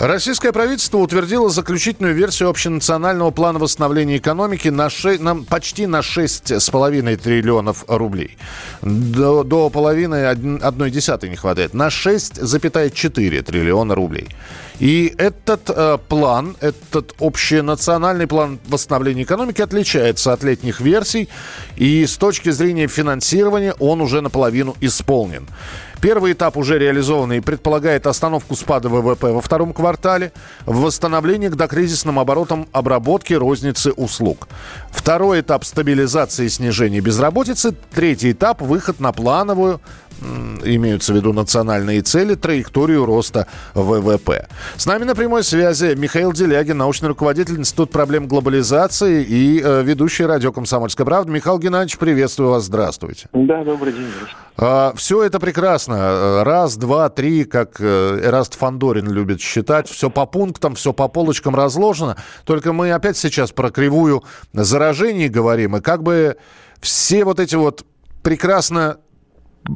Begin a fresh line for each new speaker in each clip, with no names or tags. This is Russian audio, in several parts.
Российское правительство утвердило заключительную версию общенационального плана восстановления экономики на, ше... на почти на 6,5 триллионов рублей. До, до половины одной десятой не хватает. На 6,4 триллиона рублей. И этот э, план, этот общенациональный план восстановления экономики отличается от летних версий. И с точки зрения финансирования он уже наполовину исполнен. Первый этап уже реализованный и предполагает остановку спада ВВП во втором квартале, восстановление к докризисным оборотам обработки розницы услуг. Второй этап стабилизации и снижения безработицы. Третий этап выход на плановую имеются в виду национальные цели, траекторию роста ВВП. С нами на прямой связи Михаил Делягин, научный руководитель Института проблем глобализации и э, ведущий радио «Комсомольская правда». Михаил Геннадьевич, приветствую вас, здравствуйте.
Да, добрый день.
А, все это прекрасно. Раз, два, три, как э, Эраст Фандорин любит считать. Все по пунктам, все по полочкам разложено. Только мы опять сейчас про кривую заражений говорим. И как бы все вот эти вот прекрасно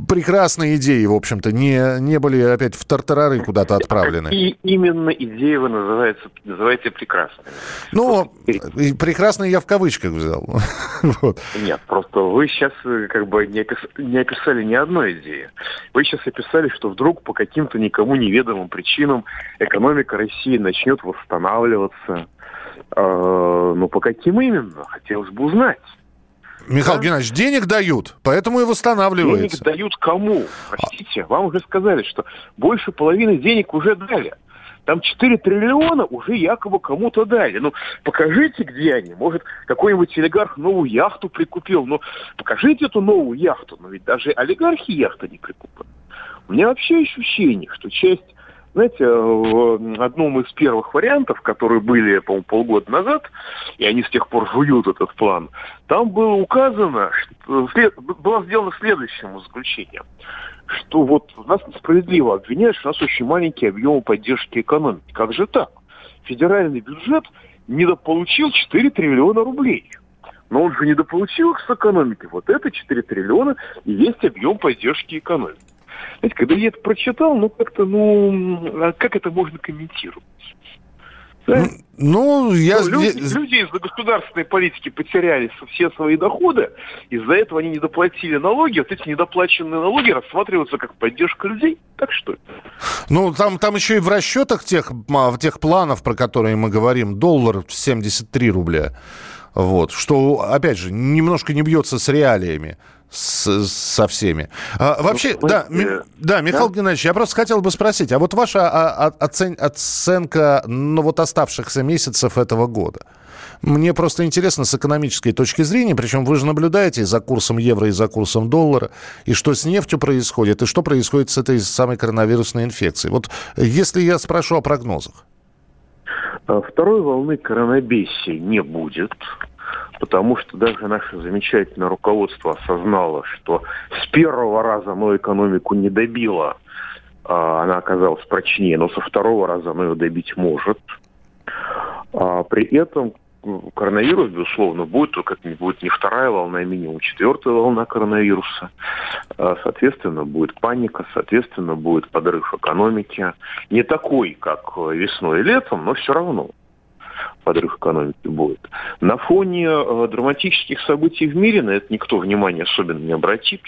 прекрасные идеи, в общем-то, не, не были опять в тартарары куда-то отправлены.
И именно идеи вы называете, называете прекрасными.
Ну, просто... прекрасные я в кавычках взял.
вот. Нет, просто вы сейчас э, как бы не, не описали ни одной идеи. Вы сейчас описали, что вдруг по каким-то никому неведомым причинам экономика России начнет восстанавливаться. Э, ну, по каким именно? Хотелось бы узнать.
Михаил да? Геннадьевич, денег дают, поэтому и восстанавливается.
Денег дают кому? Простите, вам уже сказали, что больше половины денег уже дали. Там 4 триллиона уже якобы кому-то дали. Ну, покажите, где они. Может, какой-нибудь олигарх новую яхту прикупил. Ну, покажите эту новую яхту. Но ведь даже олигархи яхты не прикупят. У меня вообще ощущение, что часть знаете, в одном из первых вариантов, которые были, по-моему, полгода назад, и они с тех пор жуют этот план, там было указано, что было сделано следующее заключение, что вот нас справедливо обвиняют, что у нас очень маленький объем поддержки экономики. Как же так? Федеральный бюджет недополучил 4 триллиона рублей. Но он же недополучил их с экономики. Вот это 4 триллиона и есть объем поддержки экономики. Знаете, когда я это прочитал, ну как-то, ну, а как это можно комментировать?
Да? Ну, я...
Ну, люди, люди из-за государственной политики потеряли все свои доходы, из-за этого они не доплатили налоги, вот эти недоплаченные налоги рассматриваются как поддержка людей. Так что
Ну, там, там еще и в расчетах тех, в тех планов, про которые мы говорим, доллар 73 рубля. Вот, что, опять же, немножко не бьется с реалиями с, со всеми. А, вообще, ну, да, ми, да, Михаил да? Геннадьевич, я просто хотел бы спросить, а вот ваша а, а, оцен, оценка, ну, вот оставшихся месяцев этого года? Мне просто интересно с экономической точки зрения, причем вы же наблюдаете за курсом евро и за курсом доллара, и что с нефтью происходит, и что происходит с этой самой коронавирусной инфекцией. Вот если я спрошу о прогнозах.
А, второй волны коронабесии не будет потому что даже наше замечательное руководство осознало, что с первого раза оно экономику не добило, а она оказалась прочнее, но со второго раза оно ее добить может. А при этом коронавирус, безусловно, будет, только не будет не вторая волна, а минимум четвертая волна коронавируса. А, соответственно, будет паника, соответственно, будет подрыв экономики. Не такой, как весной и летом, но все равно подрыв экономики будет. На фоне э, драматических событий в мире на это никто внимания особенно не обратит,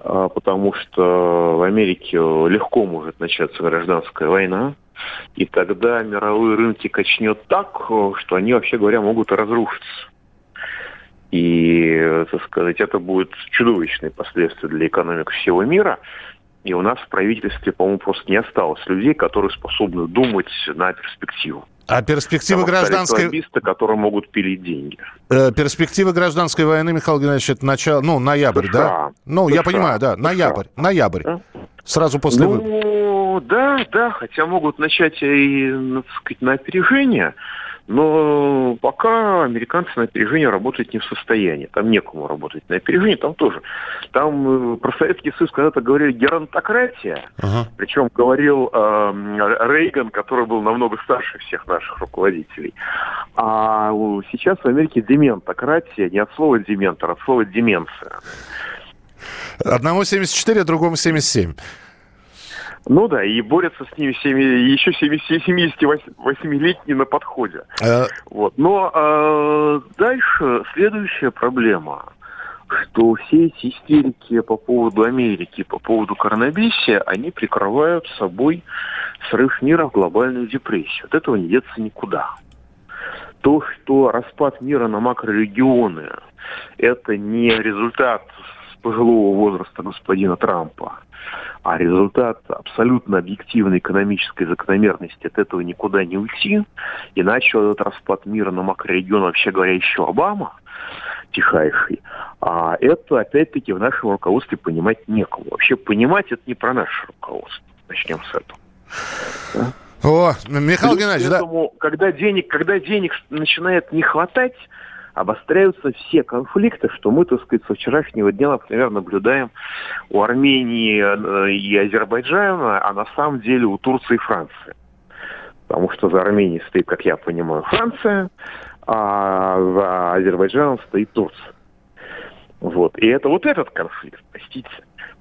э, потому что в Америке легко может начаться гражданская война, и тогда мировые рынки качнет так, что они, вообще говоря, могут разрушиться. И, так сказать, это будет чудовищные последствия для экономик всего мира. И у нас в правительстве, по-моему, просто не осталось людей, которые способны думать на перспективу.
А перспективы гражданской...
Лоббисты, которые могут пилить деньги.
Э, перспективы гражданской войны, Михаил Геннадьевич, это начало... Ну, ноябрь, США. да? Ну, США. я понимаю, да, ноябрь. Ноябрь. Да? Сразу после
ну, да, да, хотя могут начать и, так сказать, на опережение. Но пока американцы на опережение работать не в состоянии. Там некому работать на опережение, там тоже. Там э, про Советский Союз когда-то говорили геронтократия, ага. причем говорил э, Рейган, который был намного старше всех наших руководителей. А сейчас в Америке дементократия, не от слова дементор, а от слова деменция.
Одному 74, а другому 77.
Ну да, и борются с ними 7, еще 78-летние на подходе. А... Вот. Но э, дальше следующая проблема что все эти истерики по поводу Америки, по поводу коронавируса, они прикрывают собой срыв мира в глобальную депрессию. От этого не деться никуда. То, что распад мира на макрорегионы – это не результат пожилого возраста господина Трампа, а результат абсолютно объективной экономической закономерности от этого никуда не уйти. И начал этот распад мира на макрорегион, вообще говоря, еще Обама, тихайший. А это, опять-таки, в нашем руководстве понимать некому. Вообще понимать это не про наше руководство. Начнем с этого.
О, Михаил Геннадьевич, да.
Когда денег, когда денег начинает не хватать, обостряются все конфликты, что мы, так сказать, со вчерашнего дня, например, наблюдаем у Армении э, и Азербайджана, а на самом деле у Турции и Франции. Потому что за Арменией стоит, как я понимаю, Франция, а за Азербайджаном стоит Турция. Вот. И это вот этот конфликт, простите.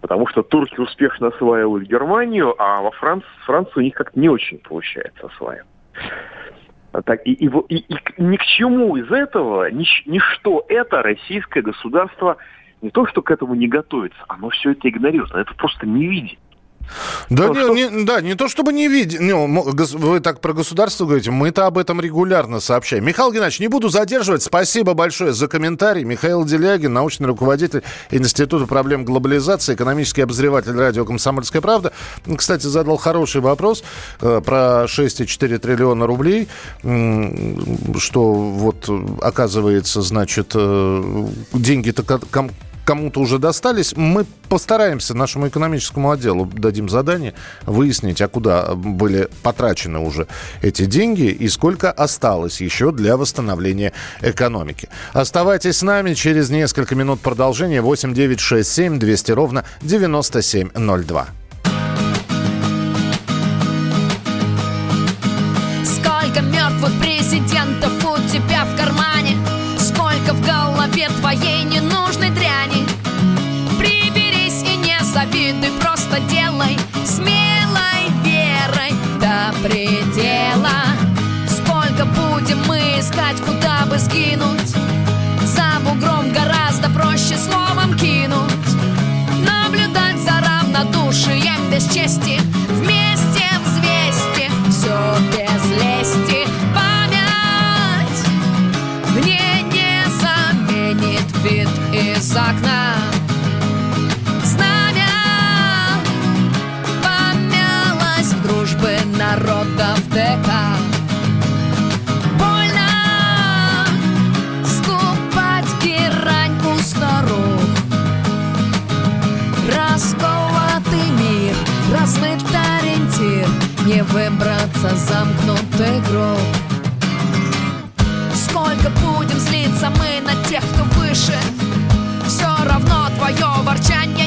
Потому что турки успешно осваивают Германию, а во Франции, Францию у них как-то не очень получается осваивать. Так, и, и, и, и ни к чему из этого, ни, ничто это российское государство не то, что к этому не готовится, оно все это игнорирует, оно это просто не видит.
Да, ну, не, не, да, не то чтобы не видеть. Ну, вы так про государство говорите, мы-то об этом регулярно сообщаем. Михаил Геннадьевич, не буду задерживать. Спасибо большое за комментарий. Михаил Делягин, научный руководитель Института проблем глобализации, экономический обозреватель радио «Комсомольская правда». Кстати, задал хороший вопрос э, про 6,4 триллиона рублей, что вот оказывается, значит, э, деньги-то кому-то уже достались. Мы постараемся нашему экономическому отделу, дадим задание выяснить, а куда были потрачены уже эти деньги и сколько осталось еще для восстановления экономики. Оставайтесь с нами. Через несколько минут продолжения 8 9 6 7 200 ровно 9702.
Не выбраться замкнутый гроб Сколько будем злиться мы на тех, кто выше? Все равно твое ворчание